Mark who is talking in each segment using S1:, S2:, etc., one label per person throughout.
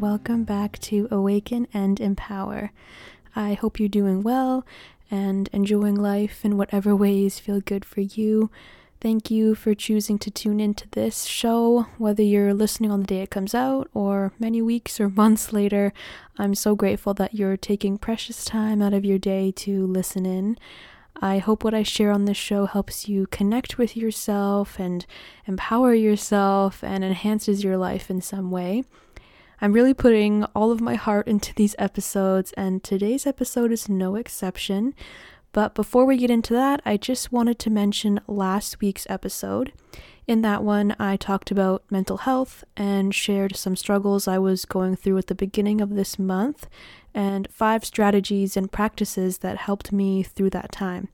S1: Welcome back to Awaken and Empower. I hope you're doing well and enjoying life in whatever ways feel good for you. Thank you for choosing to tune into this show, whether you're listening on the day it comes out or many weeks or months later. I'm so grateful that you're taking precious time out of your day to listen in. I hope what I share on this show helps you connect with yourself and empower yourself and enhances your life in some way. I'm really putting all of my heart into these episodes, and today's episode is no exception. But before we get into that, I just wanted to mention last week's episode. In that one, I talked about mental health and shared some struggles I was going through at the beginning of this month and five strategies and practices that helped me through that time.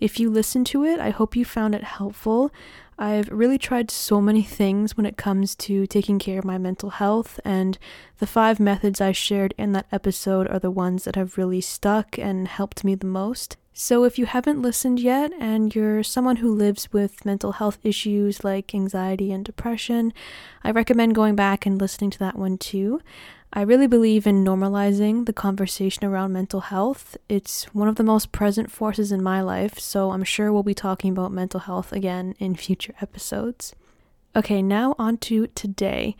S1: If you listened to it, I hope you found it helpful. I've really tried so many things when it comes to taking care of my mental health, and the five methods I shared in that episode are the ones that have really stuck and helped me the most. So, if you haven't listened yet and you're someone who lives with mental health issues like anxiety and depression, I recommend going back and listening to that one too. I really believe in normalizing the conversation around mental health. It's one of the most present forces in my life, so I'm sure we'll be talking about mental health again in future episodes. Okay, now on to today.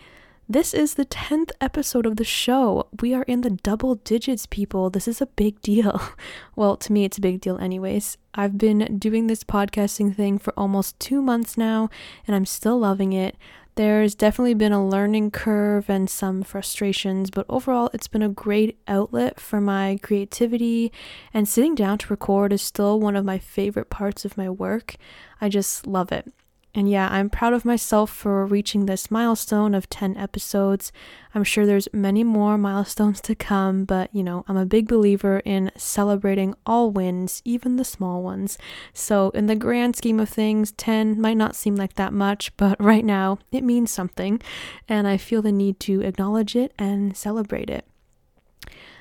S1: This is the 10th episode of the show. We are in the double digits, people. This is a big deal. Well, to me, it's a big deal, anyways. I've been doing this podcasting thing for almost two months now, and I'm still loving it. There's definitely been a learning curve and some frustrations, but overall, it's been a great outlet for my creativity, and sitting down to record is still one of my favorite parts of my work. I just love it. And yeah, I'm proud of myself for reaching this milestone of 10 episodes. I'm sure there's many more milestones to come, but you know, I'm a big believer in celebrating all wins, even the small ones. So, in the grand scheme of things, 10 might not seem like that much, but right now it means something, and I feel the need to acknowledge it and celebrate it.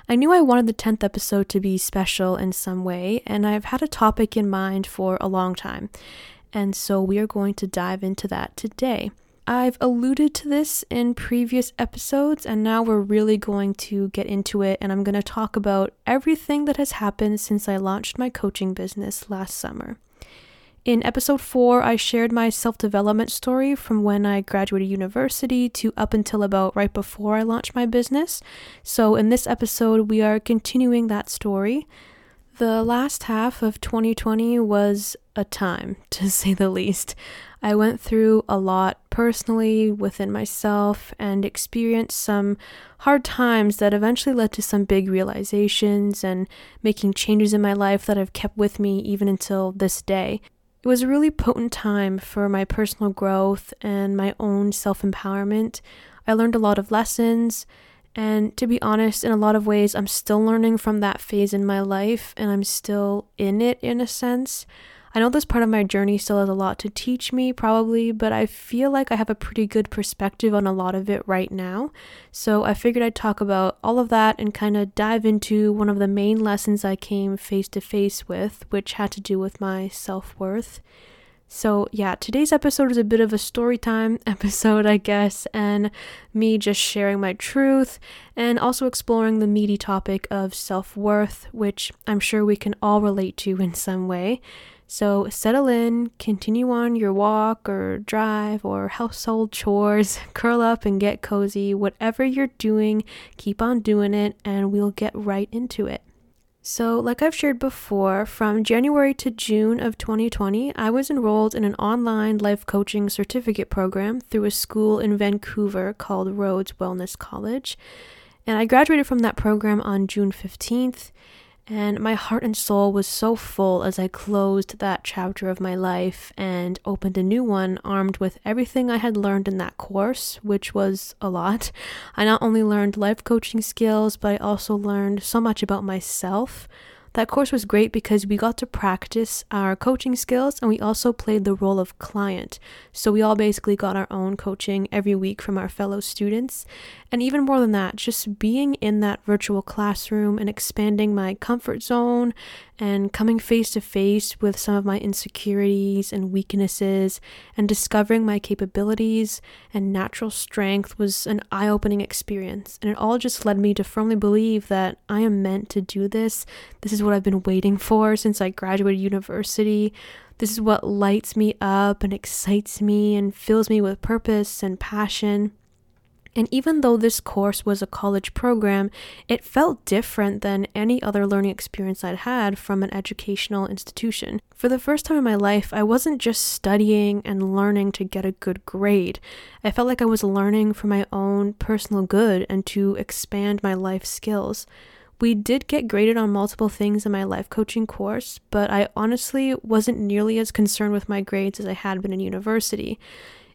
S1: I knew I wanted the 10th episode to be special in some way, and I've had a topic in mind for a long time and so we are going to dive into that today. I've alluded to this in previous episodes, and now we're really going to get into it. And I'm going to talk about everything that has happened since I launched my coaching business last summer. In episode 4, I shared my self development story from when I graduated university to up until about right before I launched my business. So, in this episode, we are continuing that story. The last half of 2020 was a time, to say the least. I went through a lot personally within myself and experienced some hard times that eventually led to some big realizations and making changes in my life that I've kept with me even until this day. It was a really potent time for my personal growth and my own self empowerment. I learned a lot of lessons and to be honest, in a lot of ways, I'm still learning from that phase in my life and I'm still in it in a sense. I know this part of my journey still has a lot to teach me, probably, but I feel like I have a pretty good perspective on a lot of it right now. So I figured I'd talk about all of that and kind of dive into one of the main lessons I came face to face with, which had to do with my self worth. So, yeah, today's episode is a bit of a story time episode, I guess, and me just sharing my truth and also exploring the meaty topic of self worth, which I'm sure we can all relate to in some way. So, settle in, continue on your walk or drive or household chores, curl up and get cozy. Whatever you're doing, keep on doing it, and we'll get right into it. So, like I've shared before, from January to June of 2020, I was enrolled in an online life coaching certificate program through a school in Vancouver called Rhodes Wellness College. And I graduated from that program on June 15th. And my heart and soul was so full as I closed that chapter of my life and opened a new one armed with everything I had learned in that course, which was a lot. I not only learned life coaching skills, but I also learned so much about myself That course was great because we got to practice our coaching skills and we also played the role of client. So we all basically got our own coaching every week from our fellow students. And even more than that, just being in that virtual classroom and expanding my comfort zone and coming face to face with some of my insecurities and weaknesses and discovering my capabilities and natural strength was an eye opening experience. And it all just led me to firmly believe that I am meant to do this. This is what I've been waiting for since I graduated university. This is what lights me up and excites me and fills me with purpose and passion. And even though this course was a college program, it felt different than any other learning experience I'd had from an educational institution. For the first time in my life, I wasn't just studying and learning to get a good grade. I felt like I was learning for my own personal good and to expand my life skills. We did get graded on multiple things in my life coaching course, but I honestly wasn't nearly as concerned with my grades as I had been in university.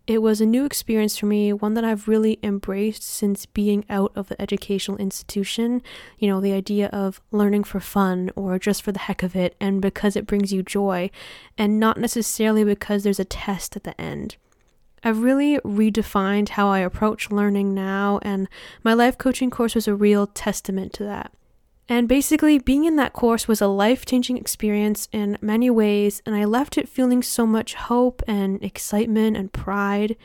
S1: It was a new experience for me, one that I've really embraced since being out of the educational institution. You know, the idea of learning for fun or just for the heck of it and because it brings you joy, and not necessarily because there's a test at the end. I've really redefined how I approach learning now, and my life coaching course was a real testament to that. And basically, being in that course was a life changing experience in many ways, and I left it feeling so much hope and excitement and pride.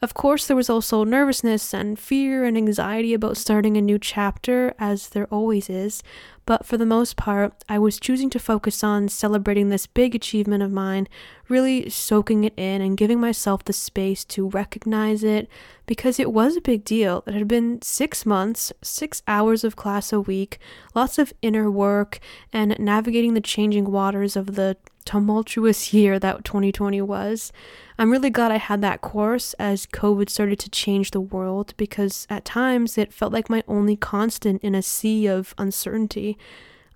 S1: Of course, there was also nervousness and fear and anxiety about starting a new chapter, as there always is, but for the most part, I was choosing to focus on celebrating this big achievement of mine, really soaking it in and giving myself the space to recognize it because it was a big deal. It had been six months, six hours of class a week, lots of inner work, and navigating the changing waters of the tumultuous year that 2020 was. I'm really glad I had that course as COVID started to change the world because at times it felt like my only constant in a sea of uncertainty.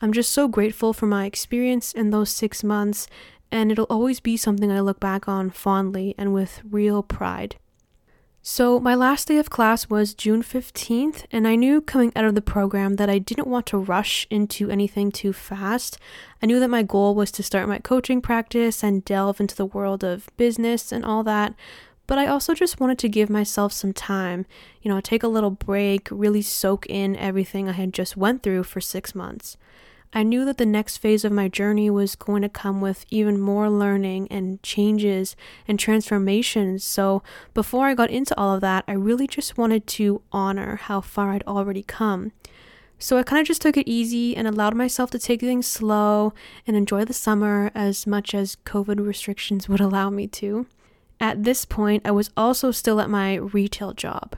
S1: I'm just so grateful for my experience in those six months, and it'll always be something I look back on fondly and with real pride. So, my last day of class was June 15th, and I knew coming out of the program that I didn't want to rush into anything too fast. I knew that my goal was to start my coaching practice and delve into the world of business and all that, but I also just wanted to give myself some time, you know, take a little break, really soak in everything I had just went through for 6 months. I knew that the next phase of my journey was going to come with even more learning and changes and transformations. So, before I got into all of that, I really just wanted to honor how far I'd already come. So, I kind of just took it easy and allowed myself to take things slow and enjoy the summer as much as COVID restrictions would allow me to. At this point, I was also still at my retail job.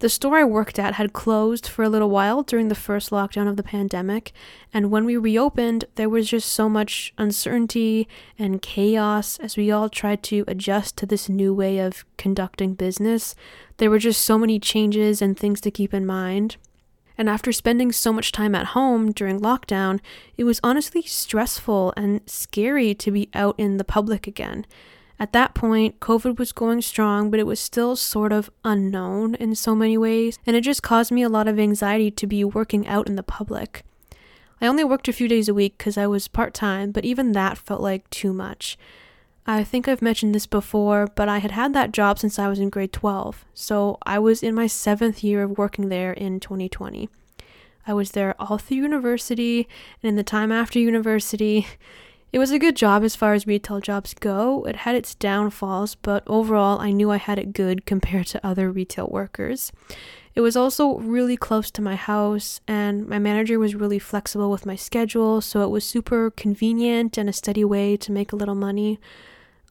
S1: The store I worked at had closed for a little while during the first lockdown of the pandemic, and when we reopened, there was just so much uncertainty and chaos as we all tried to adjust to this new way of conducting business. There were just so many changes and things to keep in mind. And after spending so much time at home during lockdown, it was honestly stressful and scary to be out in the public again. At that point, COVID was going strong, but it was still sort of unknown in so many ways, and it just caused me a lot of anxiety to be working out in the public. I only worked a few days a week because I was part time, but even that felt like too much. I think I've mentioned this before, but I had had that job since I was in grade 12, so I was in my seventh year of working there in 2020. I was there all through university and in the time after university. It was a good job as far as retail jobs go. It had its downfalls, but overall, I knew I had it good compared to other retail workers. It was also really close to my house, and my manager was really flexible with my schedule, so it was super convenient and a steady way to make a little money.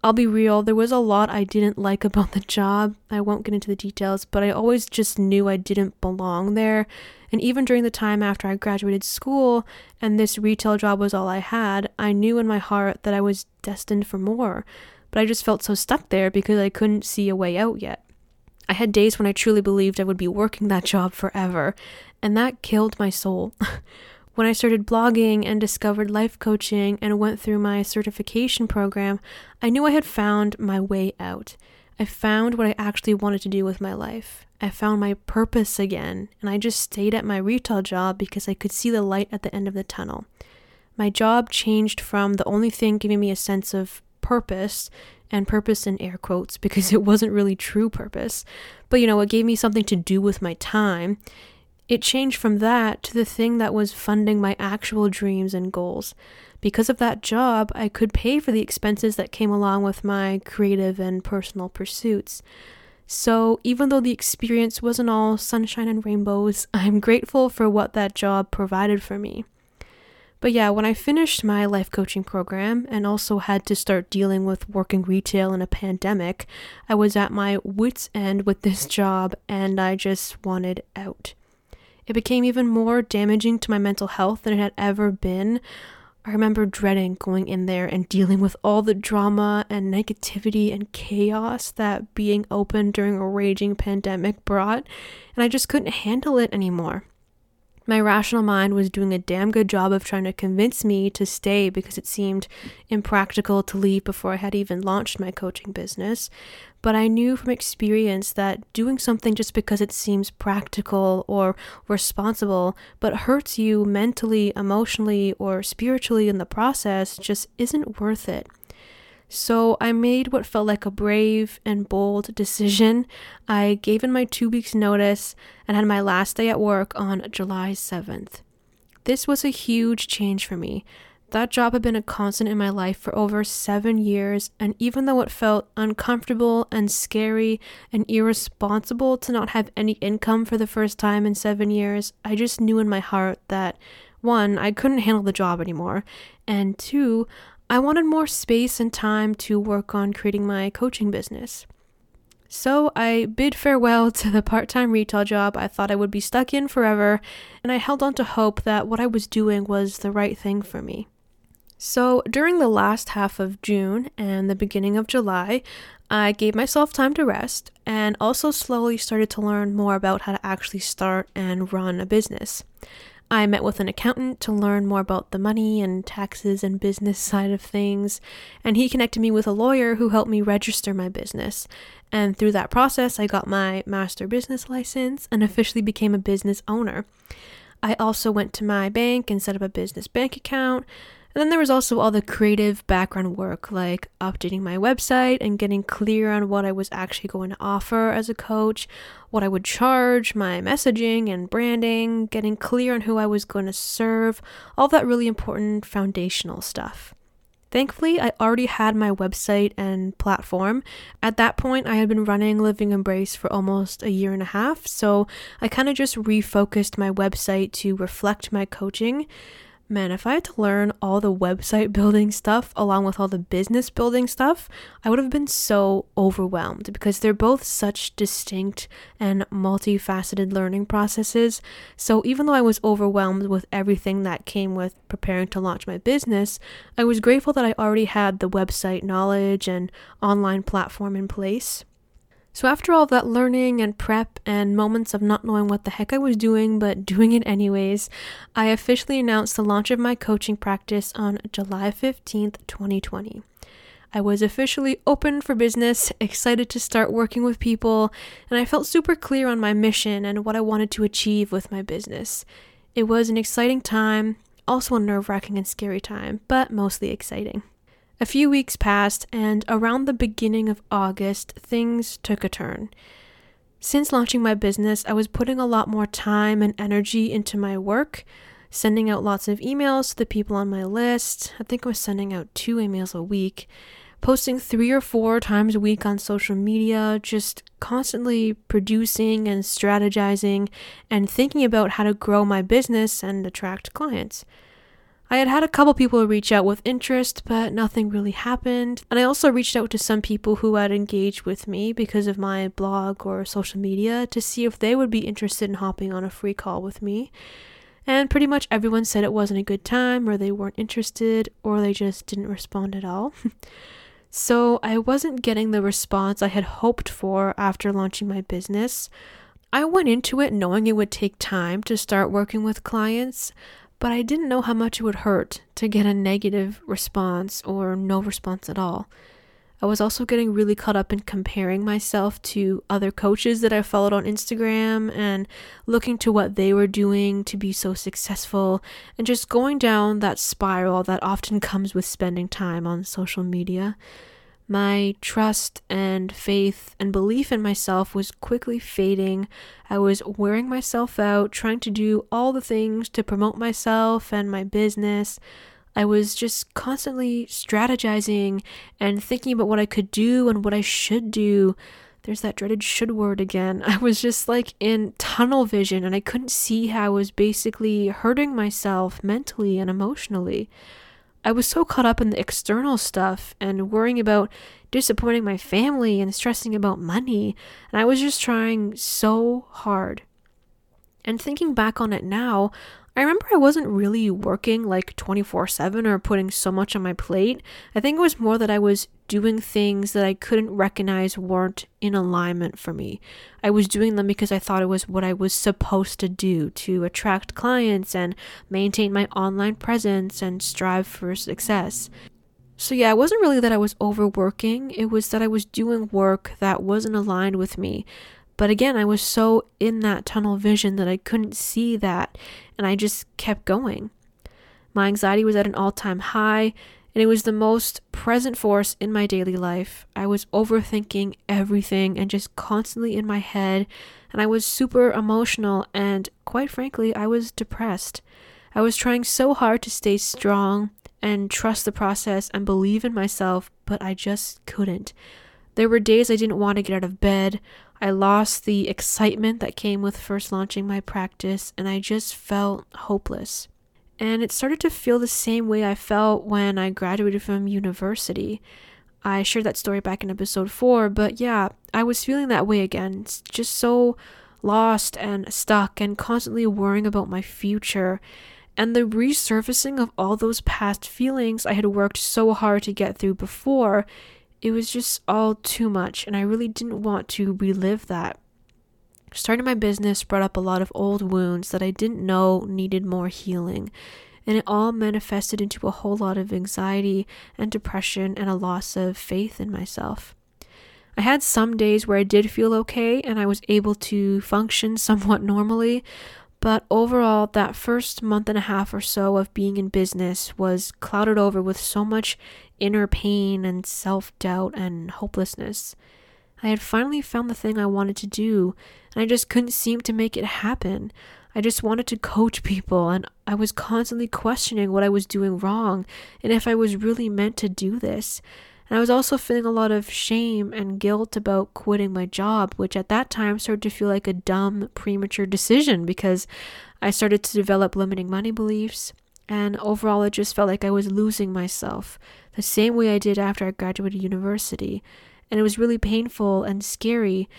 S1: I'll be real, there was a lot I didn't like about the job. I won't get into the details, but I always just knew I didn't belong there. And even during the time after I graduated school and this retail job was all I had, I knew in my heart that I was destined for more. But I just felt so stuck there because I couldn't see a way out yet. I had days when I truly believed I would be working that job forever, and that killed my soul. When I started blogging and discovered life coaching and went through my certification program, I knew I had found my way out. I found what I actually wanted to do with my life. I found my purpose again, and I just stayed at my retail job because I could see the light at the end of the tunnel. My job changed from the only thing giving me a sense of purpose and purpose in air quotes because it wasn't really true purpose, but you know, it gave me something to do with my time. It changed from that to the thing that was funding my actual dreams and goals. Because of that job, I could pay for the expenses that came along with my creative and personal pursuits. So, even though the experience wasn't all sunshine and rainbows, I'm grateful for what that job provided for me. But yeah, when I finished my life coaching program and also had to start dealing with working retail in a pandemic, I was at my wits' end with this job and I just wanted out. It became even more damaging to my mental health than it had ever been. I remember dreading going in there and dealing with all the drama and negativity and chaos that being open during a raging pandemic brought, and I just couldn't handle it anymore. My rational mind was doing a damn good job of trying to convince me to stay because it seemed impractical to leave before I had even launched my coaching business. But I knew from experience that doing something just because it seems practical or responsible but hurts you mentally, emotionally, or spiritually in the process just isn't worth it. So I made what felt like a brave and bold decision. I gave in my two weeks' notice and had my last day at work on July 7th. This was a huge change for me. That job had been a constant in my life for over seven years, and even though it felt uncomfortable and scary and irresponsible to not have any income for the first time in seven years, I just knew in my heart that one, I couldn't handle the job anymore, and two, I wanted more space and time to work on creating my coaching business. So I bid farewell to the part time retail job I thought I would be stuck in forever, and I held on to hope that what I was doing was the right thing for me. So during the last half of June and the beginning of July, I gave myself time to rest and also slowly started to learn more about how to actually start and run a business. I met with an accountant to learn more about the money and taxes and business side of things, and he connected me with a lawyer who helped me register my business. And through that process, I got my master business license and officially became a business owner. I also went to my bank and set up a business bank account, and then there was also all the creative background work, like updating my website and getting clear on what I was actually going to offer as a coach, what I would charge, my messaging and branding, getting clear on who I was going to serve, all that really important foundational stuff. Thankfully, I already had my website and platform. At that point, I had been running Living Embrace for almost a year and a half, so I kind of just refocused my website to reflect my coaching. Man, if I had to learn all the website building stuff along with all the business building stuff, I would have been so overwhelmed because they're both such distinct and multifaceted learning processes. So, even though I was overwhelmed with everything that came with preparing to launch my business, I was grateful that I already had the website knowledge and online platform in place. So, after all that learning and prep and moments of not knowing what the heck I was doing, but doing it anyways, I officially announced the launch of my coaching practice on July 15th, 2020. I was officially open for business, excited to start working with people, and I felt super clear on my mission and what I wanted to achieve with my business. It was an exciting time, also a nerve wracking and scary time, but mostly exciting. A few weeks passed, and around the beginning of August, things took a turn. Since launching my business, I was putting a lot more time and energy into my work, sending out lots of emails to the people on my list. I think I was sending out two emails a week, posting three or four times a week on social media, just constantly producing and strategizing and thinking about how to grow my business and attract clients. I had had a couple people reach out with interest, but nothing really happened. And I also reached out to some people who had engaged with me because of my blog or social media to see if they would be interested in hopping on a free call with me. And pretty much everyone said it wasn't a good time, or they weren't interested, or they just didn't respond at all. so I wasn't getting the response I had hoped for after launching my business. I went into it knowing it would take time to start working with clients, but I didn't know how much it would hurt to get a negative response or no response at all. I was also getting really caught up in comparing myself to other coaches that I followed on Instagram and looking to what they were doing to be so successful and just going down that spiral that often comes with spending time on social media. My trust and faith and belief in myself was quickly fading. I was wearing myself out, trying to do all the things to promote myself and my business. I was just constantly strategizing and thinking about what I could do and what I should do. There's that dreaded should word again. I was just like in tunnel vision and I couldn't see how I was basically hurting myself mentally and emotionally. I was so caught up in the external stuff and worrying about disappointing my family and stressing about money, and I was just trying so hard. And thinking back on it now, I remember I wasn't really working like 24 7 or putting so much on my plate. I think it was more that I was doing things that I couldn't recognize weren't in alignment for me. I was doing them because I thought it was what I was supposed to do to attract clients and maintain my online presence and strive for success. So, yeah, it wasn't really that I was overworking, it was that I was doing work that wasn't aligned with me. But again, I was so in that tunnel vision that I couldn't see that, and I just kept going. My anxiety was at an all time high, and it was the most present force in my daily life. I was overthinking everything and just constantly in my head, and I was super emotional, and quite frankly, I was depressed. I was trying so hard to stay strong and trust the process and believe in myself, but I just couldn't. There were days I didn't want to get out of bed. I lost the excitement that came with first launching my practice, and I just felt hopeless. And it started to feel the same way I felt when I graduated from university. I shared that story back in episode 4, but yeah, I was feeling that way again. just so lost and stuck and constantly worrying about my future. And the resurfacing of all those past feelings I had worked so hard to get through before it was just all too much, and I really didn't want to relive that. Starting my business brought up a lot of old wounds that I didn't know needed more healing, and it all manifested into a whole lot of anxiety and depression and a loss of faith in myself. I had some days where I did feel okay and I was able to function somewhat normally, but overall, that first month and a half or so of being in business was clouded over with so much inner pain and self doubt and hopelessness. I had finally found the thing I wanted to do, and I just couldn't seem to make it happen. I just wanted to coach people, and I was constantly questioning what I was doing wrong and if I was really meant to do this. And I was also feeling a lot of shame and guilt about quitting my job, which at that time started to feel like a dumb, premature decision because I started to develop limiting money beliefs. And overall, it just felt like I was losing myself, the same way I did after I graduated university. And it was really painful and scary.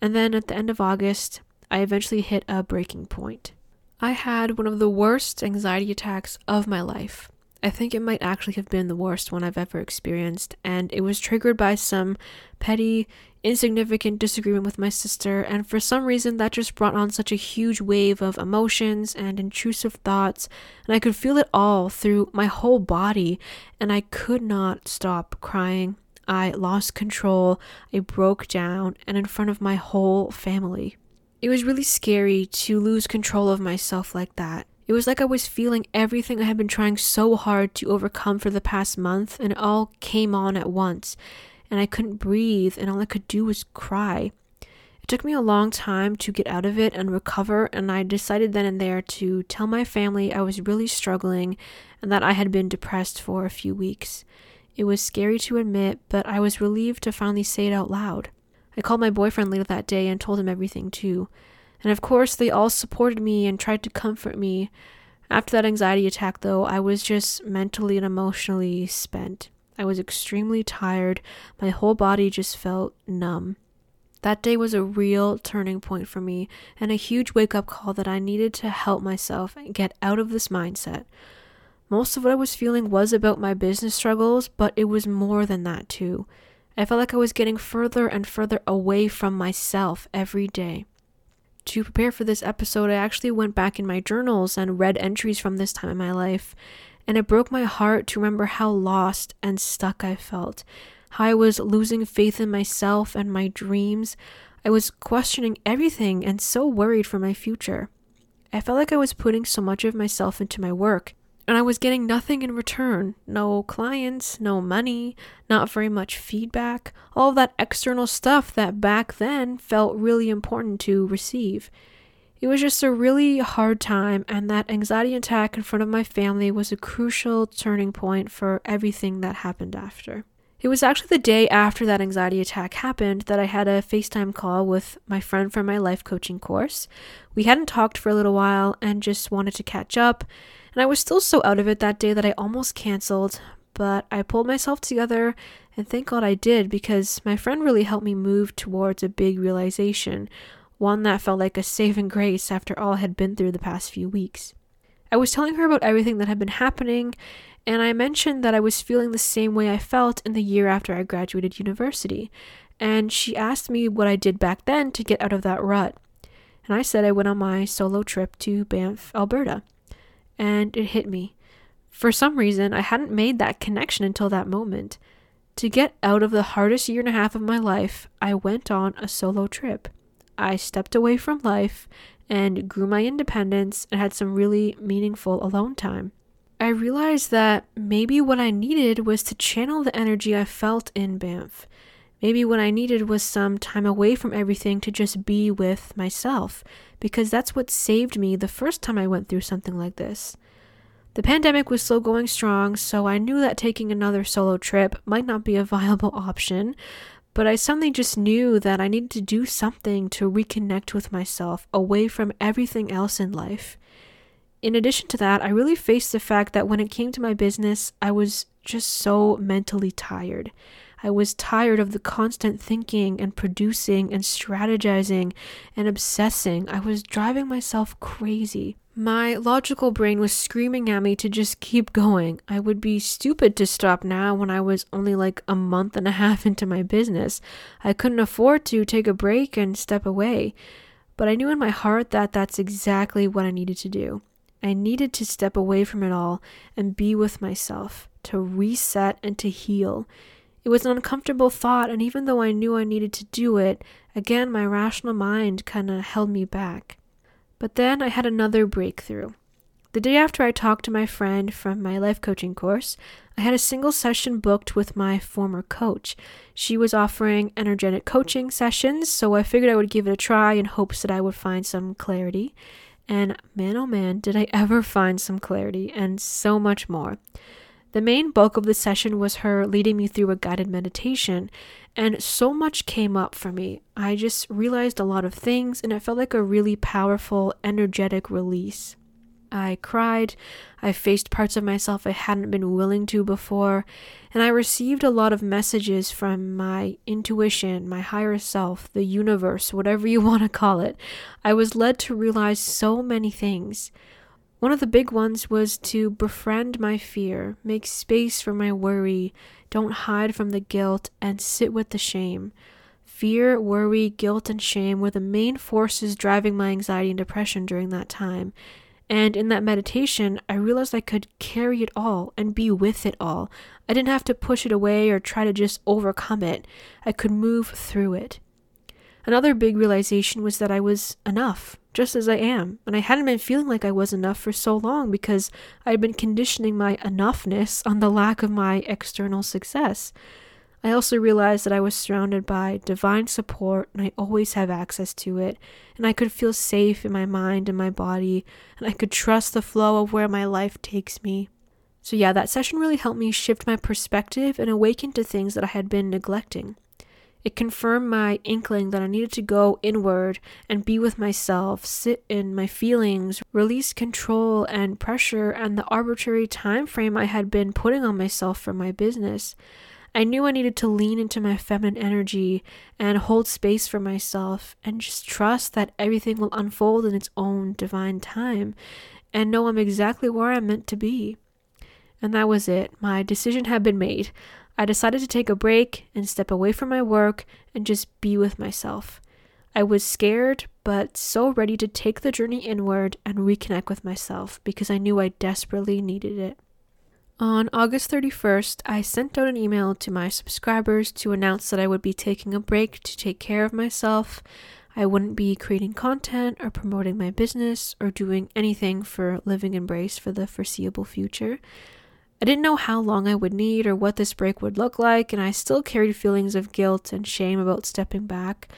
S1: And then at the end of August, I eventually hit a breaking point. I had one of the worst anxiety attacks of my life. I think it might actually have been the worst one I've ever experienced, and it was triggered by some petty, insignificant disagreement with my sister, and for some reason that just brought on such a huge wave of emotions and intrusive thoughts, and I could feel it all through my whole body, and I could not stop crying. I lost control, I broke down, and in front of my whole family. It was really scary to lose control of myself like that. It was like I was feeling everything I had been trying so hard to overcome for the past month, and it all came on at once. And I couldn't breathe, and all I could do was cry. It took me a long time to get out of it and recover, and I decided then and there to tell my family I was really struggling and that I had been depressed for a few weeks. It was scary to admit, but I was relieved to finally say it out loud. I called my boyfriend later that day and told him everything too. And of course, they all supported me and tried to comfort me. After that anxiety attack, though, I was just mentally and emotionally spent. I was extremely tired. My whole body just felt numb. That day was a real turning point for me and a huge wake up call that I needed to help myself and get out of this mindset. Most of what I was feeling was about my business struggles, but it was more than that too. I felt like I was getting further and further away from myself every day to prepare for this episode, I actually went back in my journals and read entries from this time in my life, and it broke my heart to remember how lost and stuck I felt. how I was losing faith in myself and my dreams. I was questioning everything and so worried for my future. I felt like I was putting so much of myself into my work, and I was getting nothing in return no clients, no money, not very much feedback, all that external stuff that back then felt really important to receive. It was just a really hard time, and that anxiety attack in front of my family was a crucial turning point for everything that happened after. It was actually the day after that anxiety attack happened that I had a FaceTime call with my friend from my life coaching course. We hadn't talked for a little while and just wanted to catch up, and I was still so out of it that day that I almost canceled, but I pulled myself together and thank God I did because my friend really helped me move towards a big realization one that felt like a saving grace after all I had been through the past few weeks. I was telling her about everything that had been happening, and I mentioned that I was feeling the same way I felt in the year after I graduated university, and she asked me what I did back then to get out of that rut. And I said I went on my solo trip to Banff, Alberta. And it hit me. For some reason, I hadn't made that connection until that moment. To get out of the hardest year and a half of my life, I went on a solo trip. I stepped away from life and grew my independence and had some really meaningful alone time. I realized that maybe what I needed was to channel the energy I felt in Banff. Maybe what I needed was some time away from everything to just be with myself, because that's what saved me the first time I went through something like this. The pandemic was still going strong, so I knew that taking another solo trip might not be a viable option, but I suddenly just knew that I needed to do something to reconnect with myself away from everything else in life. In addition to that, I really faced the fact that when it came to my business, I was just so mentally tired. I was tired of the constant thinking and producing and strategizing and obsessing. I was driving myself crazy. My logical brain was screaming at me to just keep going. I would be stupid to stop now when I was only like a month and a half into my business. I couldn't afford to take a break and step away. But I knew in my heart that that's exactly what I needed to do. I needed to step away from it all and be with myself, to reset and to heal. It was an uncomfortable thought, and even though I knew I needed to do it, again, my rational mind kind of held me back. But then I had another breakthrough. The day after I talked to my friend from my life coaching course, I had a single session booked with my former coach. She was offering energetic coaching sessions, so I figured I would give it a try in hopes that I would find some clarity. And man, oh man, did I ever find some clarity and so much more. The main bulk of the session was her leading me through a guided meditation, and so much came up for me. I just realized a lot of things, and it felt like a really powerful, energetic release. I cried, I faced parts of myself I hadn't been willing to before, and I received a lot of messages from my intuition, my higher self, the universe, whatever you want to call it. I was led to realize so many things. One of the big ones was to befriend my fear, make space for my worry, don't hide from the guilt, and sit with the shame. Fear, worry, guilt, and shame were the main forces driving my anxiety and depression during that time. And in that meditation, I realized I could carry it all and be with it all. I didn't have to push it away or try to just overcome it. I could move through it. Another big realization was that I was enough, just as I am, and I hadn't been feeling like I was enough for so long because I had been conditioning my enoughness on the lack of my external success. I also realized that I was surrounded by divine support and I always have access to it, and I could feel safe in my mind and my body, and I could trust the flow of where my life takes me. So, yeah, that session really helped me shift my perspective and awaken to things that I had been neglecting. It confirmed my inkling that I needed to go inward and be with myself, sit in my feelings, release control and pressure and the arbitrary time frame I had been putting on myself for my business. I knew I needed to lean into my feminine energy and hold space for myself and just trust that everything will unfold in its own divine time and know I'm exactly where I'm meant to be. And that was it. My decision had been made. I decided to take a break and step away from my work and just be with myself. I was scared, but so ready to take the journey inward and reconnect with myself because I knew I desperately needed it. On August 31st, I sent out an email to my subscribers to announce that I would be taking a break to take care of myself. I wouldn't be creating content or promoting my business or doing anything for Living Embrace for the foreseeable future. I didn't know how long I would need or what this break would look like, and I still carried feelings of guilt and shame about stepping back.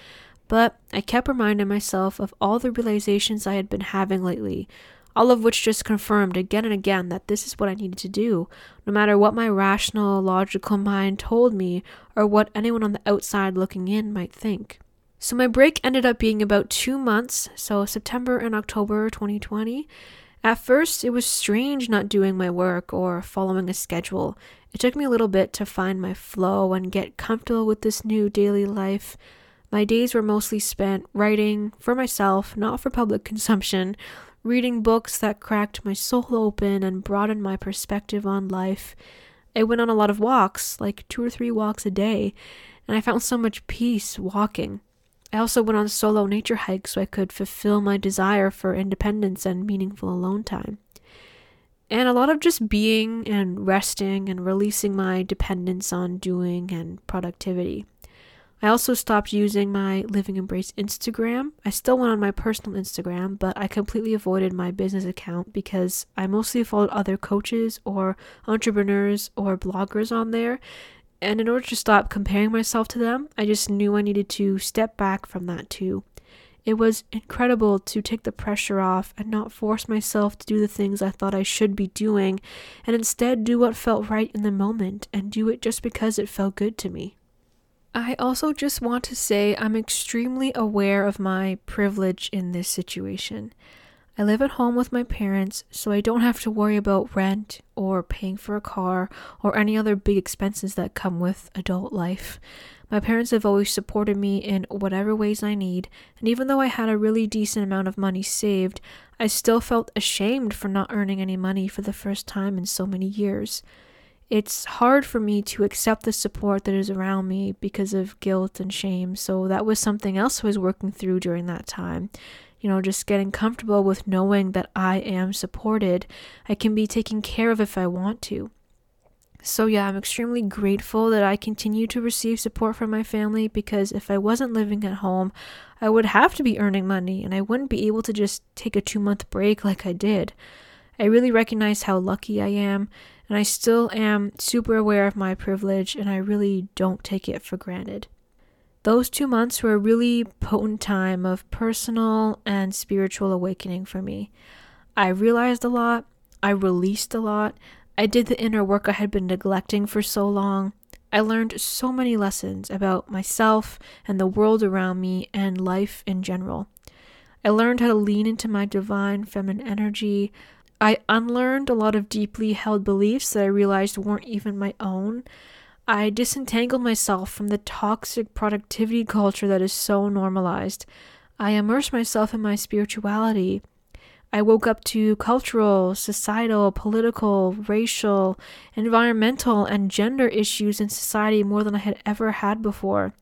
S1: But I kept reminding myself of all the realizations I had been having lately all of which just confirmed again and again that this is what I needed to do, no matter what my rational, logical mind told me or what anyone on the outside looking in might think. So my break ended up being about two months, so September and October 2020. At first, it was strange not doing my work or following a schedule. It took me a little bit to find my flow and get comfortable with this new daily life. My days were mostly spent writing for myself, not for public consumption, reading books that cracked my soul open and broadened my perspective on life. I went on a lot of walks, like two or three walks a day, and I found so much peace walking. I also went on solo nature hikes so I could fulfill my desire for independence and meaningful alone time. And a lot of just being and resting and releasing my dependence on doing and productivity. I also stopped using my Living Embrace Instagram. I still went on my personal Instagram, but I completely avoided my business account because I mostly followed other coaches or entrepreneurs or bloggers on there. And in order to stop comparing myself to them, I just knew I needed to step back from that too. It was incredible to take the pressure off and not force myself to do the things I thought I should be doing, and instead do what felt right in the moment and do it just because it felt good to me. I also just want to say I'm extremely aware of my privilege in this situation. I live at home with my parents, so I don't have to worry about rent or paying for a car or any other big expenses that come with adult life. My parents have always supported me in whatever ways I need, and even though I had a really decent amount of money saved, I still felt ashamed for not earning any money for the first time in so many years it's hard for me to accept the support that is around me because of guilt and shame. So that was something else I was working through during that time. You know, just getting comfortable with knowing that I am supported. I can be taken care of if I want to. So, yeah, I'm extremely grateful that I continue to receive support from my family because if I wasn't living at home, I would have to be earning money and I wouldn't be able to just take a two month break like I did. I really recognize how lucky I am and I still am super aware of my privilege and I really don't take it for granted. Those two months were a really potent time of personal and spiritual awakening for me. I realized a lot, I released a lot, I did the inner work I had been neglecting for so long. I learned so many lessons about myself and the world around me and life in general. I learned how to lean into my divine feminine energy, I unlearned a lot of deeply held beliefs that I realized weren't even my own. I disentangled myself from the toxic productivity culture that is so normalized. I immersed myself in my spirituality. I woke up to cultural, societal, political, racial, environmental, and gender issues in society more than I had ever had before.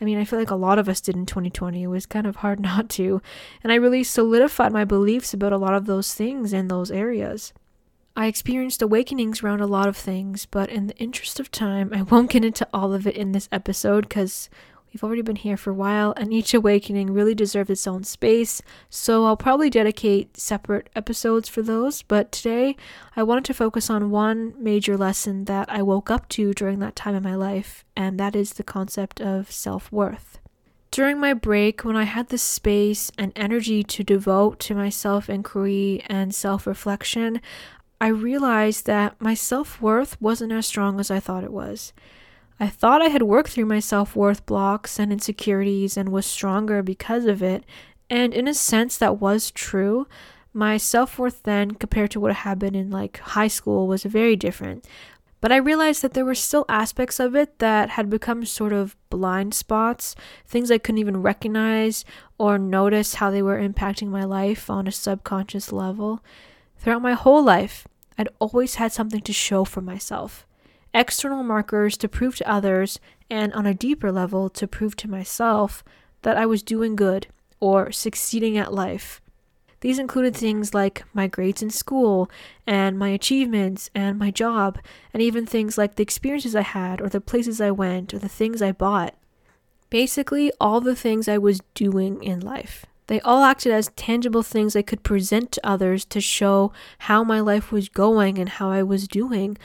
S1: I mean, I feel like a lot of us did in 2020. It was kind of hard not to. And I really solidified my beliefs about a lot of those things in those areas. I experienced awakenings around a lot of things, but in the interest of time, I won't get into all of it in this episode because We've already been here for a while, and each awakening really deserves its own space, so I'll probably dedicate separate episodes for those. But today, I wanted to focus on one major lesson that I woke up to during that time in my life, and that is the concept of self worth. During my break, when I had the space and energy to devote to my self inquiry and self reflection, I realized that my self worth wasn't as strong as I thought it was. I thought I had worked through my self worth blocks and insecurities and was stronger because of it, and in a sense, that was true. My self worth then, compared to what had been in like high school, was very different. But I realized that there were still aspects of it that had become sort of blind spots, things I couldn't even recognize or notice how they were impacting my life on a subconscious level. Throughout my whole life, I'd always had something to show for myself external markers to prove to others, and on a deeper level, to prove to myself that I was doing good or succeeding at life. These included things like my grades in school, and my achievements, and my job, and even things like the experiences I had, or the places I went, or the things I bought. Basically, all the things I was doing in life. They all acted as tangible things I could present to others to show how my life was going and how I was doing.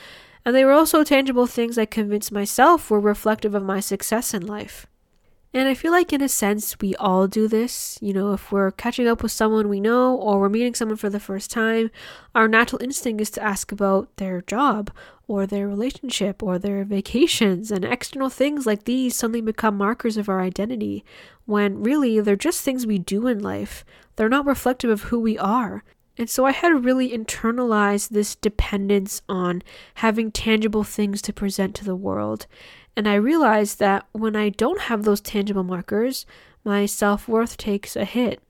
S1: And they were also tangible things I convinced myself were reflective of my success in life. And I feel like, in a sense, we all do this. You know, if we're catching up with someone we know or we're meeting someone for the first time, our natural instinct is to ask about their job or their relationship or their vacations. And external things like these suddenly become markers of our identity when really they're just things we do in life. They're not reflective of who we are. And so I had to really internalized this dependence on having tangible things to present to the world. And I realized that when I don't have those tangible markers, my self worth takes a hit.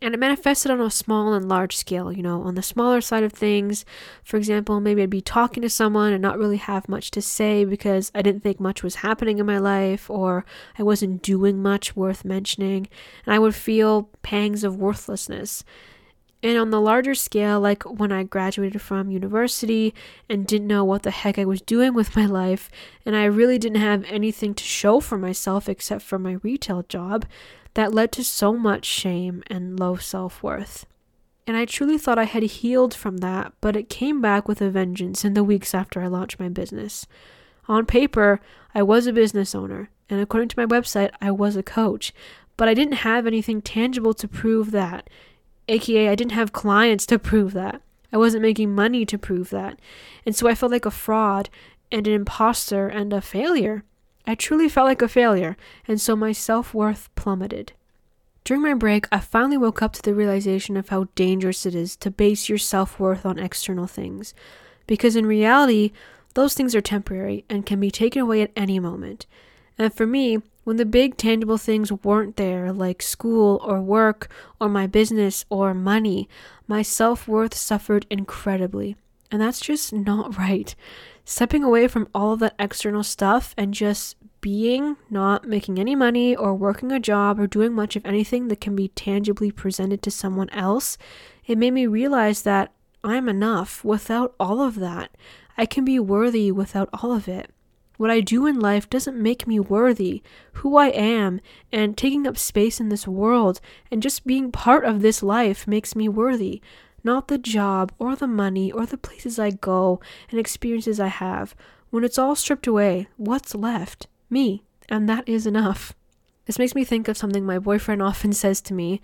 S1: And it manifested on a small and large scale. You know, on the smaller side of things, for example, maybe I'd be talking to someone and not really have much to say because I didn't think much was happening in my life or I wasn't doing much worth mentioning. And I would feel pangs of worthlessness. And on the larger scale, like when I graduated from university and didn't know what the heck I was doing with my life, and I really didn't have anything to show for myself except for my retail job, that led to so much shame and low self worth. And I truly thought I had healed from that, but it came back with a vengeance in the weeks after I launched my business. On paper, I was a business owner, and according to my website, I was a coach, but I didn't have anything tangible to prove that aka I didn't have clients to prove that. I wasn't making money to prove that. And so I felt like a fraud and an imposter and a failure. I truly felt like a failure, and so my self worth plummeted. During my break, I finally woke up to the realization of how dangerous it is to base your self worth on external things. Because in reality, those things are temporary and can be taken away at any moment. And for me, when the big tangible things weren't there, like school or work or my business or money, my self worth suffered incredibly. And that's just not right. Stepping away from all of that external stuff and just being, not making any money or working a job or doing much of anything that can be tangibly presented to someone else, it made me realize that I'm enough without all of that. I can be worthy without all of it. What I do in life doesn't make me worthy. Who I am and taking up space in this world and just being part of this life makes me worthy. Not the job or the money or the places I go and experiences I have. When it's all stripped away, what's left? Me. And that is enough. This makes me think of something my boyfriend often says to me,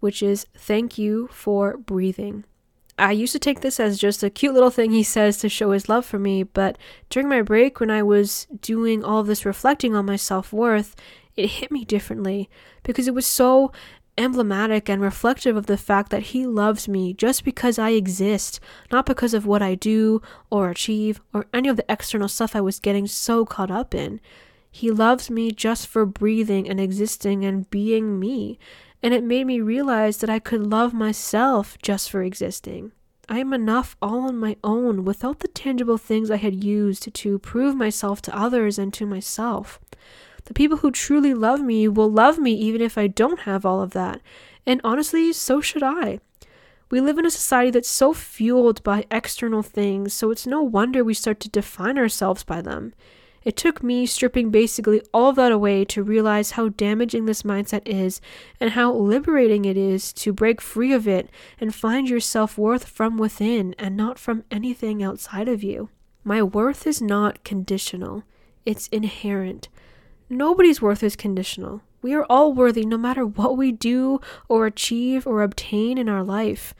S1: which is thank you for breathing. I used to take this as just a cute little thing he says to show his love for me, but during my break, when I was doing all this reflecting on my self worth, it hit me differently because it was so emblematic and reflective of the fact that he loves me just because I exist, not because of what I do or achieve or any of the external stuff I was getting so caught up in. He loves me just for breathing and existing and being me and it made me realize that I could love myself just for existing. I am enough all on my own without the tangible things I had used to prove myself to others and to myself. The people who truly love me will love me even if I don't have all of that. And honestly, so should I. We live in a society that's so fueled by external things, so it's no wonder we start to define ourselves by them. It took me stripping basically all that away to realize how damaging this mindset is and how liberating it is to break free of it and find your self worth from within and not from anything outside of you. My worth is not conditional, it's inherent. Nobody's worth is conditional. We are all worthy no matter what we do or achieve or obtain in our life.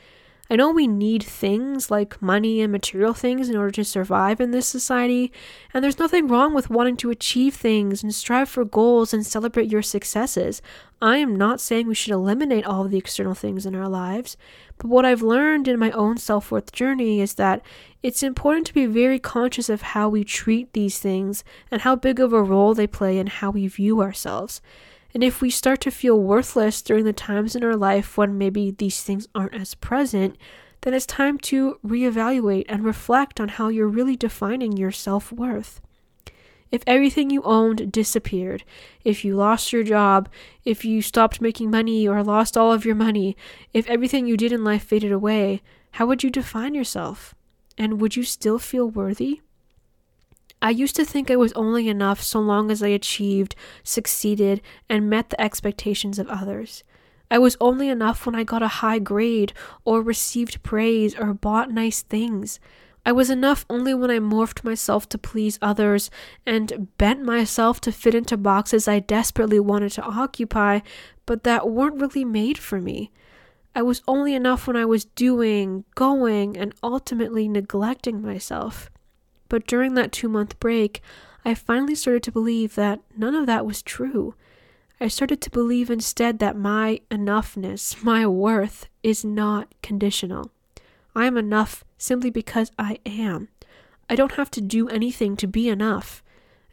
S1: I know we need things like money and material things in order to survive in this society, and there's nothing wrong with wanting to achieve things and strive for goals and celebrate your successes. I am not saying we should eliminate all of the external things in our lives, but what I've learned in my own self worth journey is that it's important to be very conscious of how we treat these things and how big of a role they play in how we view ourselves. And if we start to feel worthless during the times in our life when maybe these things aren't as present, then it's time to reevaluate and reflect on how you're really defining your self worth. if everything you owned disappeared, if you lost your job, if you stopped making money or lost all of your money, if everything you did in life faded away, how would you define yourself? And would you still feel worthy? I used to think I was only enough so long as I achieved, succeeded, and met the expectations of others. I was only enough when I got a high grade, or received praise, or bought nice things. I was enough only when I morphed myself to please others and bent myself to fit into boxes I desperately wanted to occupy, but that weren't really made for me. I was only enough when I was doing, going, and ultimately neglecting myself. But during that two month break, I finally started to believe that none of that was true. I started to believe instead that my enoughness, my worth, is not conditional. I am enough simply because I am. I don't have to do anything to be enough.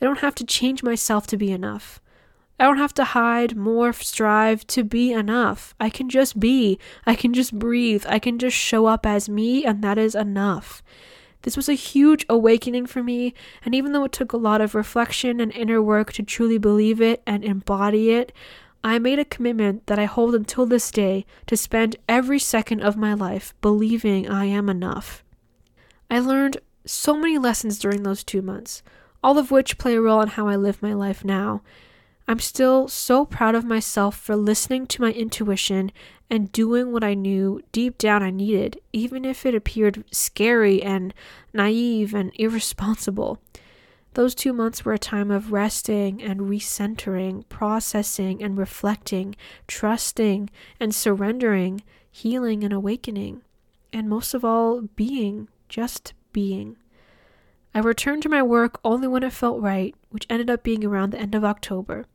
S1: I don't have to change myself to be enough. I don't have to hide, morph, strive to be enough. I can just be. I can just breathe. I can just show up as me, and that is enough. This was a huge awakening for me, and even though it took a lot of reflection and inner work to truly believe it and embody it, I made a commitment that I hold until this day to spend every second of my life believing I am enough. I learned so many lessons during those two months, all of which play a role in how I live my life now. I'm still so proud of myself for listening to my intuition and doing what I knew deep down I needed, even if it appeared scary and naive and irresponsible. Those two months were a time of resting and recentering, processing and reflecting, trusting and surrendering, healing and awakening, and most of all, being, just being. I returned to my work only when it felt right, which ended up being around the end of October.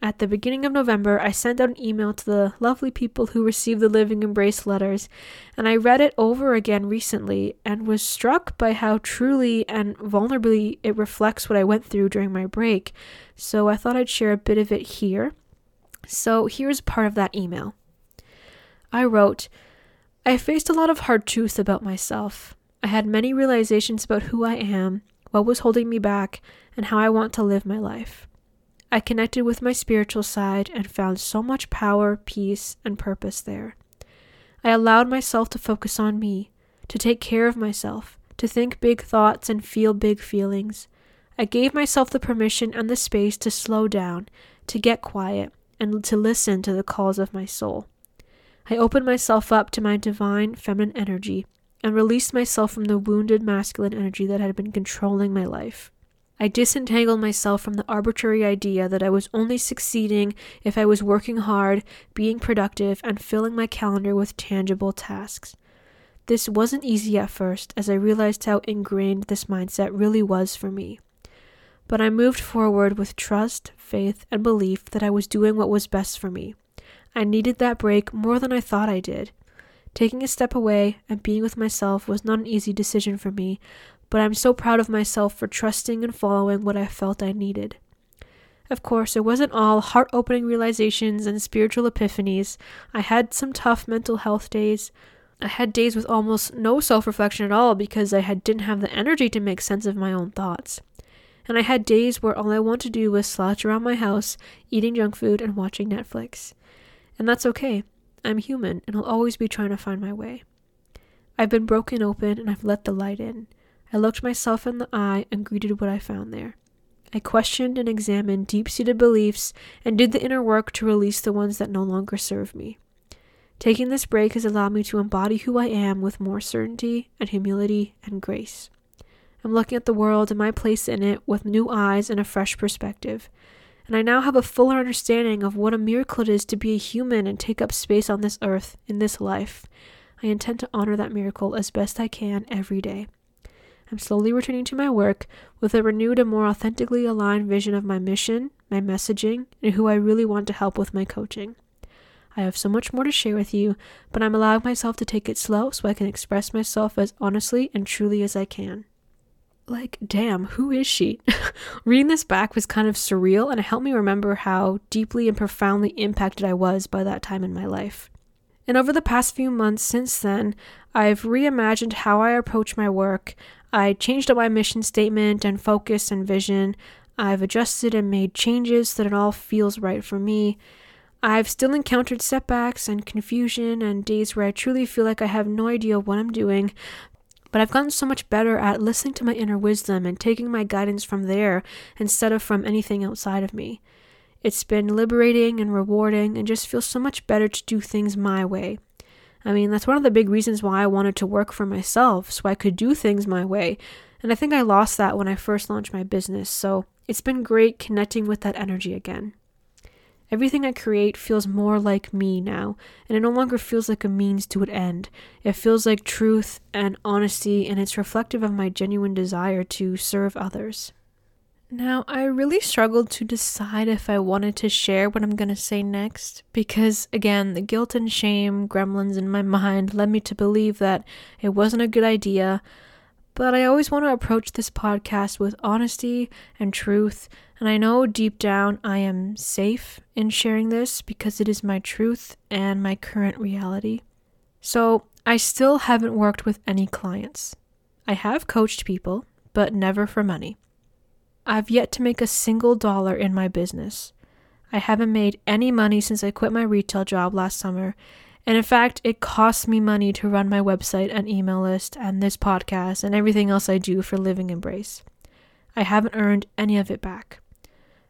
S1: At the beginning of November, I sent out an email to the lovely people who received the Living Embrace letters, and I read it over again recently and was struck by how truly and vulnerably it reflects what I went through during my break. So I thought I'd share a bit of it here. So here's part of that email. I wrote, I faced a lot of hard truths about myself. I had many realizations about who I am, what was holding me back, and how I want to live my life. I connected with my spiritual side and found so much power, peace, and purpose there. I allowed myself to focus on me, to take care of myself, to think big thoughts and feel big feelings. I gave myself the permission and the space to slow down, to get quiet, and to listen to the calls of my soul. I opened myself up to my divine feminine energy and released myself from the wounded masculine energy that had been controlling my life. I disentangled myself from the arbitrary idea that I was only succeeding if I was working hard, being productive, and filling my calendar with tangible tasks. This wasn't easy at first, as I realized how ingrained this mindset really was for me. But I moved forward with trust, faith, and belief that I was doing what was best for me. I needed that break more than I thought I did. Taking a step away and being with myself was not an easy decision for me, but I'm so proud of myself for trusting and following what I felt I needed. Of course, it wasn't all heart opening realizations and spiritual epiphanies. I had some tough mental health days. I had days with almost no self reflection at all because I had, didn't have the energy to make sense of my own thoughts. And I had days where all I wanted to do was slouch around my house, eating junk food and watching Netflix. And that's okay. I'm human and I'll always be trying to find my way. I've been broken open and I've let the light in. I looked myself in the eye and greeted what I found there. I questioned and examined deep seated beliefs and did the inner work to release the ones that no longer serve me. Taking this break has allowed me to embody who I am with more certainty and humility and grace. I'm looking at the world and my place in it with new eyes and a fresh perspective. And I now have a fuller understanding of what a miracle it is to be a human and take up space on this earth in this life. I intend to honor that miracle as best I can every day. I'm slowly returning to my work with a renewed and more authentically aligned vision of my mission, my messaging, and who I really want to help with my coaching. I have so much more to share with you, but I'm allowing myself to take it slow so I can express myself as honestly and truly as I can. Like, damn, who is she? Reading this back was kind of surreal, and it helped me remember how deeply and profoundly impacted I was by that time in my life. And over the past few months since then, I've reimagined how I approach my work. I changed up my mission statement and focus and vision. I've adjusted and made changes so that it all feels right for me. I've still encountered setbacks and confusion and days where I truly feel like I have no idea what I'm doing, but I've gotten so much better at listening to my inner wisdom and taking my guidance from there instead of from anything outside of me. It's been liberating and rewarding and just feels so much better to do things my way. I mean, that's one of the big reasons why I wanted to work for myself, so I could do things my way. And I think I lost that when I first launched my business, so it's been great connecting with that energy again. Everything I create feels more like me now, and it no longer feels like a means to an end. It feels like truth and honesty, and it's reflective of my genuine desire to serve others. Now, I really struggled to decide if I wanted to share what I'm going to say next because, again, the guilt and shame gremlins in my mind led me to believe that it wasn't a good idea. But I always want to approach this podcast with honesty and truth, and I know deep down I am safe in sharing this because it is my truth and my current reality. So, I still haven't worked with any clients. I have coached people, but never for money. I've yet to make a single dollar in my business. I haven't made any money since I quit my retail job last summer. And in fact, it costs me money to run my website and email list and this podcast and everything else I do for Living Embrace. I haven't earned any of it back.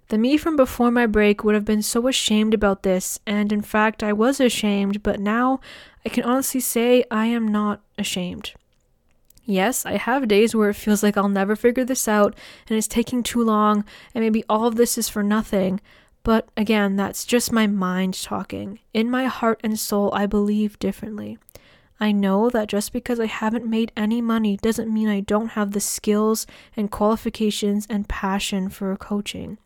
S1: The me from before my break would have been so ashamed about this, and in fact, I was ashamed, but now I can honestly say I am not ashamed. Yes, I have days where it feels like I'll never figure this out and it's taking too long and maybe all of this is for nothing. But again, that's just my mind talking. In my heart and soul, I believe differently. I know that just because I haven't made any money doesn't mean I don't have the skills and qualifications and passion for coaching.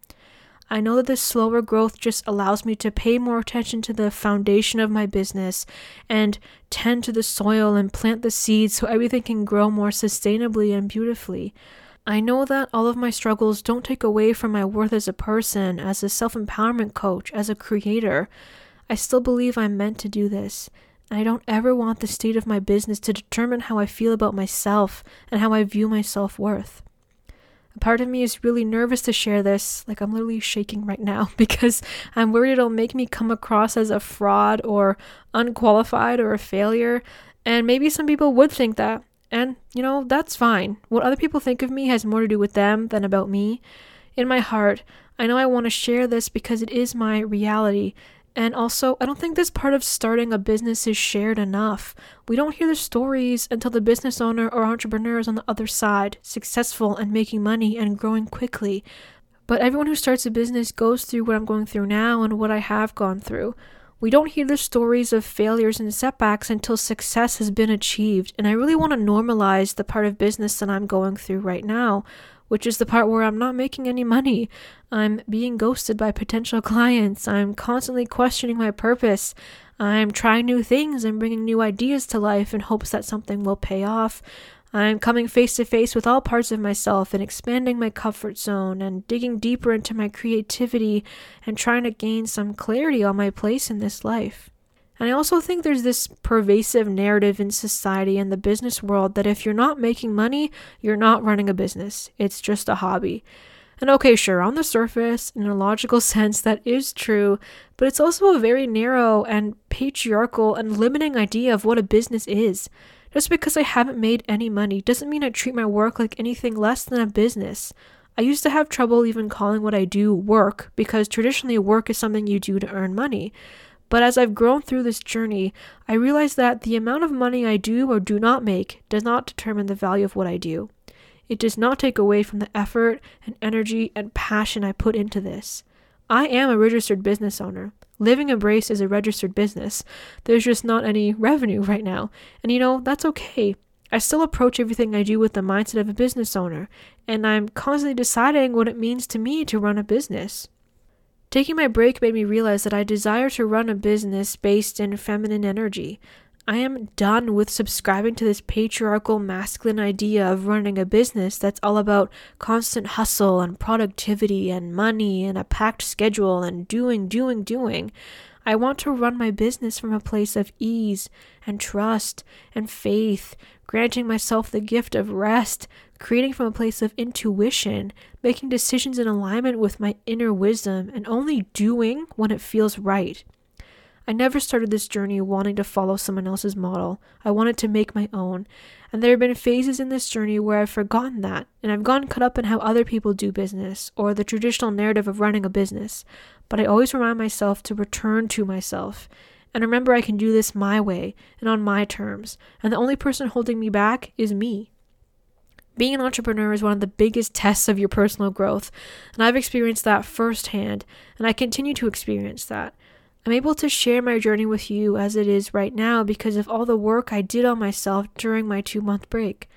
S1: I know that this slower growth just allows me to pay more attention to the foundation of my business and tend to the soil and plant the seeds so everything can grow more sustainably and beautifully. I know that all of my struggles don't take away from my worth as a person, as a self empowerment coach, as a creator. I still believe I'm meant to do this. I don't ever want the state of my business to determine how I feel about myself and how I view my self worth. A part of me is really nervous to share this, like I'm literally shaking right now because I'm worried it'll make me come across as a fraud or unqualified or a failure. And maybe some people would think that. And, you know, that's fine. What other people think of me has more to do with them than about me. In my heart, I know I want to share this because it is my reality and also, I don't think this part of starting a business is shared enough. We don't hear the stories until the business owner or entrepreneur is on the other side, successful and making money and growing quickly. But everyone who starts a business goes through what I'm going through now and what I have gone through. We don't hear the stories of failures and setbacks until success has been achieved, and I really want to normalize the part of business that I'm going through right now which is the part where I'm not making any money. I'm being ghosted by potential clients. I'm constantly questioning my purpose. I'm trying new things and bringing new ideas to life in hopes that something will pay off. I'm coming face to face with all parts of myself and expanding my comfort zone and digging deeper into my creativity and trying to gain some clarity on my place in this life. And I also think there's this pervasive narrative in society and the business world that if you're not making money, you're not running a business. It's just a hobby. And okay, sure, on the surface, in a logical sense, that is true, but it's also a very narrow and patriarchal and limiting idea of what a business is. Just because I haven't made any money doesn't mean I treat my work like anything less than a business. I used to have trouble even calling what I do work because traditionally work is something you do to earn money. But as I've grown through this journey, I realize that the amount of money I do or do not make does not determine the value of what I do. It does not take away from the effort and energy and passion I put into this. I am a registered business owner. Living Embrace is a registered business. There's just not any revenue right now. And you know, that's okay. I still approach everything I do with the mindset of a business owner, and I'm constantly deciding what it means to me to run a business. Taking my break made me realize that I desire to run a business based in feminine energy. I am done with subscribing to this patriarchal masculine idea of running a business that's all about constant hustle and productivity and money and a packed schedule and doing, doing, doing. I want to run my business from a place of ease and trust and faith, granting myself the gift of rest,
S2: creating from a place of intuition, making decisions in alignment with my inner wisdom, and only doing when it feels right. I never started this journey wanting to follow someone else's model. I wanted to make my own. And there have been phases in this journey where I've forgotten that, and I've gotten caught up in how other people do business, or the traditional narrative of running a business. But I always remind myself to return to myself. And remember, I can do this my way and on my terms, and the only person holding me back is me. Being an entrepreneur is one of the biggest tests of your personal growth, and I've experienced that firsthand, and I continue to experience that. I'm able to share my journey with you as it is right now because of all the work I did on myself during my two month break.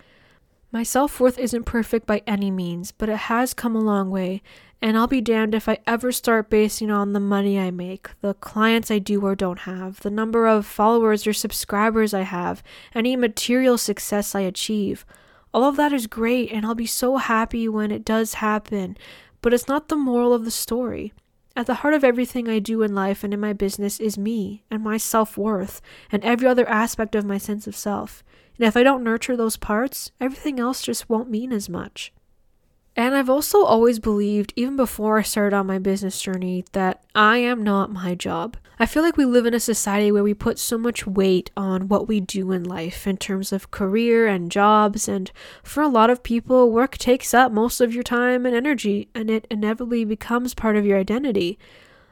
S2: My self worth isn't perfect by any means, but it has come a long way, and I'll be damned if I ever start basing on the money I make, the clients I do or don't have, the number of followers or subscribers I have, any material success I achieve. All of that is great, and I'll be so happy when it does happen, but it's not the moral of the story. At the heart of everything I do in life and in my business is me and my self worth and every other aspect of my sense of self. And if I don't nurture those parts, everything else just won't mean as much. And I've also always believed, even before I started on my business journey, that I am not my job. I feel like we live in a society where we put so much weight on what we do in life in terms of career and jobs, and for a lot of people, work takes up most of your time and energy, and it inevitably becomes part of your identity.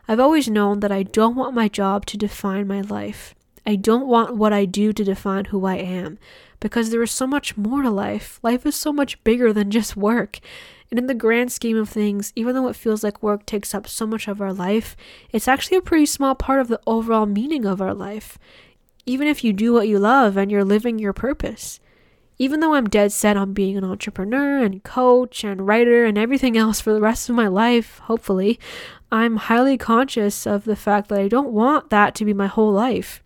S2: I've always known that I don't want my job to define my life. I don't want what I do to define who I am because there is so much more to life. Life is so much bigger than just work. And in the grand scheme of things, even though it feels like work takes up so much of our life, it's actually a pretty small part of the overall meaning of our life. Even if you do what you love and you're living your purpose. Even though I'm dead set on being an entrepreneur and coach and writer and everything else for the rest of my life, hopefully, I'm highly conscious of the fact that I don't want that to be my whole life,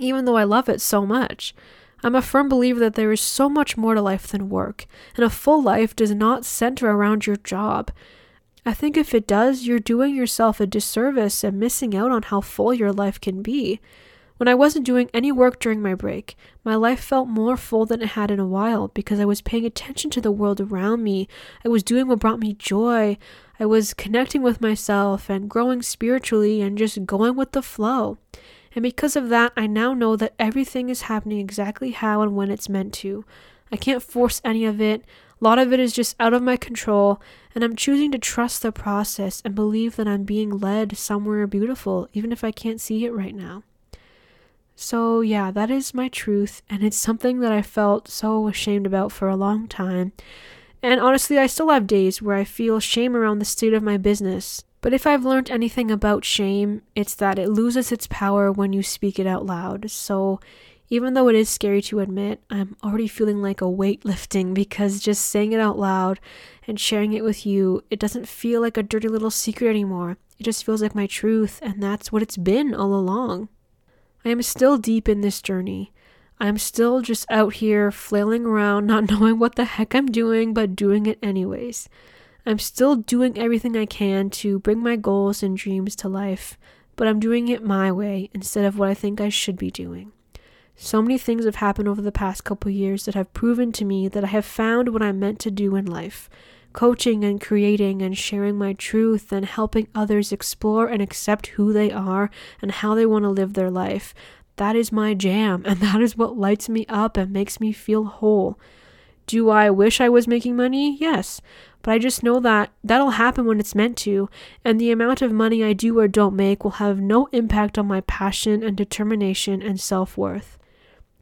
S2: even though I love it so much. I'm a firm believer that there is so much more to life than work, and a full life does not center around your job. I think if it does, you're doing yourself a disservice and missing out on how full your life can be. When I wasn't doing any work during my break, my life felt more full than it had in a while because I was paying attention to the world around me. I was doing what brought me joy. I was connecting with myself and growing spiritually and just going with the flow. And because of that, I now know that everything is happening exactly how and when it's meant to. I can't force any of it. A lot of it is just out of my control, and I'm choosing to trust the process and believe that I'm being led somewhere beautiful, even if I can't see it right now. So, yeah, that is my truth, and it's something that I felt so ashamed about for a long time. And honestly, I still have days where I feel shame around the state of my business, but if I've learned anything about shame, it's that it loses its power when you speak it out loud. So even though it is scary to admit, I'm already feeling like a weight lifting because just saying it out loud and sharing it with you, it doesn't feel like a dirty little secret anymore. It just feels like my truth, and that's what it's been all along. I am still deep in this journey. I'm still just out here flailing around, not knowing what the heck I'm doing, but doing it anyways. I'm still doing everything I can to bring my goals and dreams to life, but I'm doing it my way instead of what I think I should be doing. So many things have happened over the past couple years that have proven to me that I have found what I'm meant to do in life coaching and creating and sharing my truth and helping others explore and accept who they are and how they want to live their life. That is my jam, and that is what lights me up and makes me feel whole. Do I wish I was making money? Yes. But I just know that that'll happen when it's meant to, and the amount of money I do or don't make will have no impact on my passion and determination and self worth.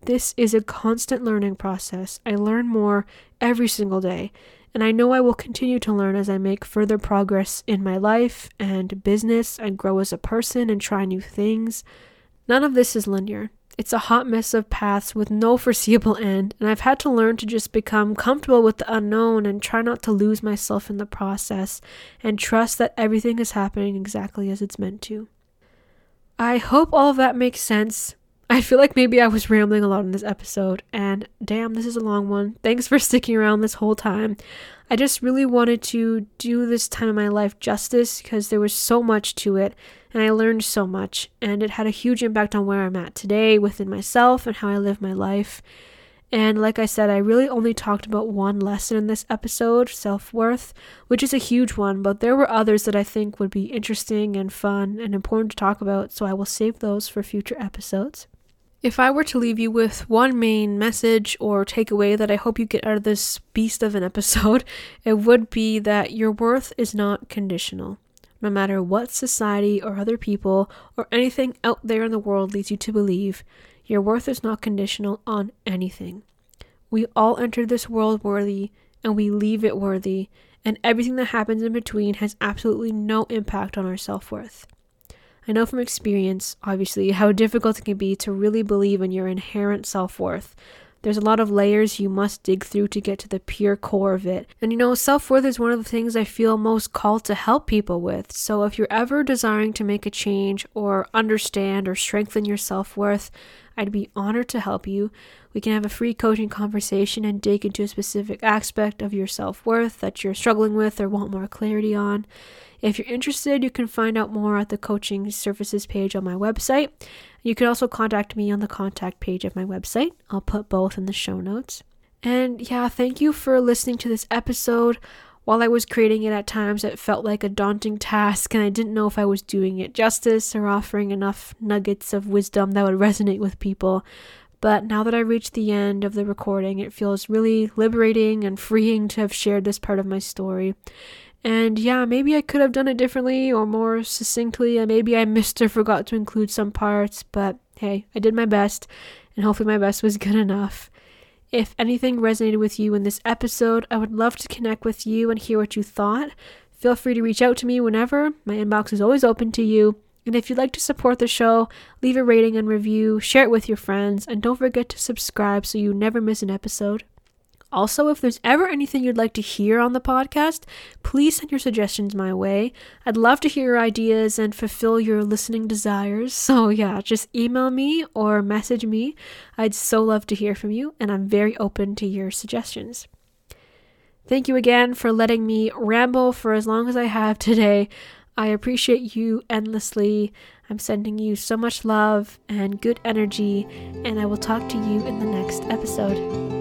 S2: This is a constant learning process. I learn more every single day, and I know I will continue to learn as I make further progress in my life and business and grow as a person and try new things. None of this is linear. It's a hot mess of paths with no foreseeable end, and I've had to learn to just become comfortable with the unknown and try not to lose myself in the process and trust that everything is happening exactly as it's meant to. I hope all of that makes sense. I feel like maybe I was rambling a lot in this episode, and damn, this is a long one. Thanks for sticking around this whole time. I just really wanted to do this time of my life justice because there was so much to it, and I learned so much, and it had a huge impact on where I'm at today within myself and how I live my life. And like I said, I really only talked about one lesson in this episode self worth, which is a huge one, but there were others that I think would be interesting and fun and important to talk about, so I will save those for future episodes. If I were to leave you with one main message or takeaway that I hope you get out of this beast of an episode, it would be that your worth is not conditional. No matter what society or other people or anything out there in the world leads you to believe, your worth is not conditional on anything. We all enter this world worthy and we leave it worthy, and everything that happens in between has absolutely no impact on our self worth. I know from experience, obviously, how difficult it can be to really believe in your inherent self worth. There's a lot of layers you must dig through to get to the pure core of it. And you know, self worth is one of the things I feel most called to help people with. So if you're ever desiring to make a change or understand or strengthen your self worth, I'd be honored to help you. We can have a free coaching conversation and dig into a specific aspect of your self worth that you're struggling with or want more clarity on. If you're interested, you can find out more at the coaching services page on my website. You can also contact me on the contact page of my website. I'll put both in the show notes. And yeah, thank you for listening to this episode. While I was creating it at times, it felt like a daunting task, and I didn't know if I was doing it justice or offering enough nuggets of wisdom that would resonate with people. But now that I reached the end of the recording, it feels really liberating and freeing to have shared this part of my story. And yeah, maybe I could have done it differently or more succinctly, and maybe I missed or forgot to include some parts, but hey, I did my best, and hopefully my best was good enough. If anything resonated with you in this episode, I would love to connect with you and hear what you thought. Feel free to reach out to me whenever. My inbox is always open to you. And if you'd like to support the show, leave a rating and review, share it with your friends, and don't forget to subscribe so you never miss an episode. Also, if there's ever anything you'd like to hear on the podcast, please send your suggestions my way. I'd love to hear your ideas and fulfill your listening desires. So, yeah, just email me or message me. I'd so love to hear from you, and I'm very open to your suggestions. Thank you again for letting me ramble for as long as I have today. I appreciate you endlessly. I'm sending you so much love and good energy, and I will talk to you in the next episode.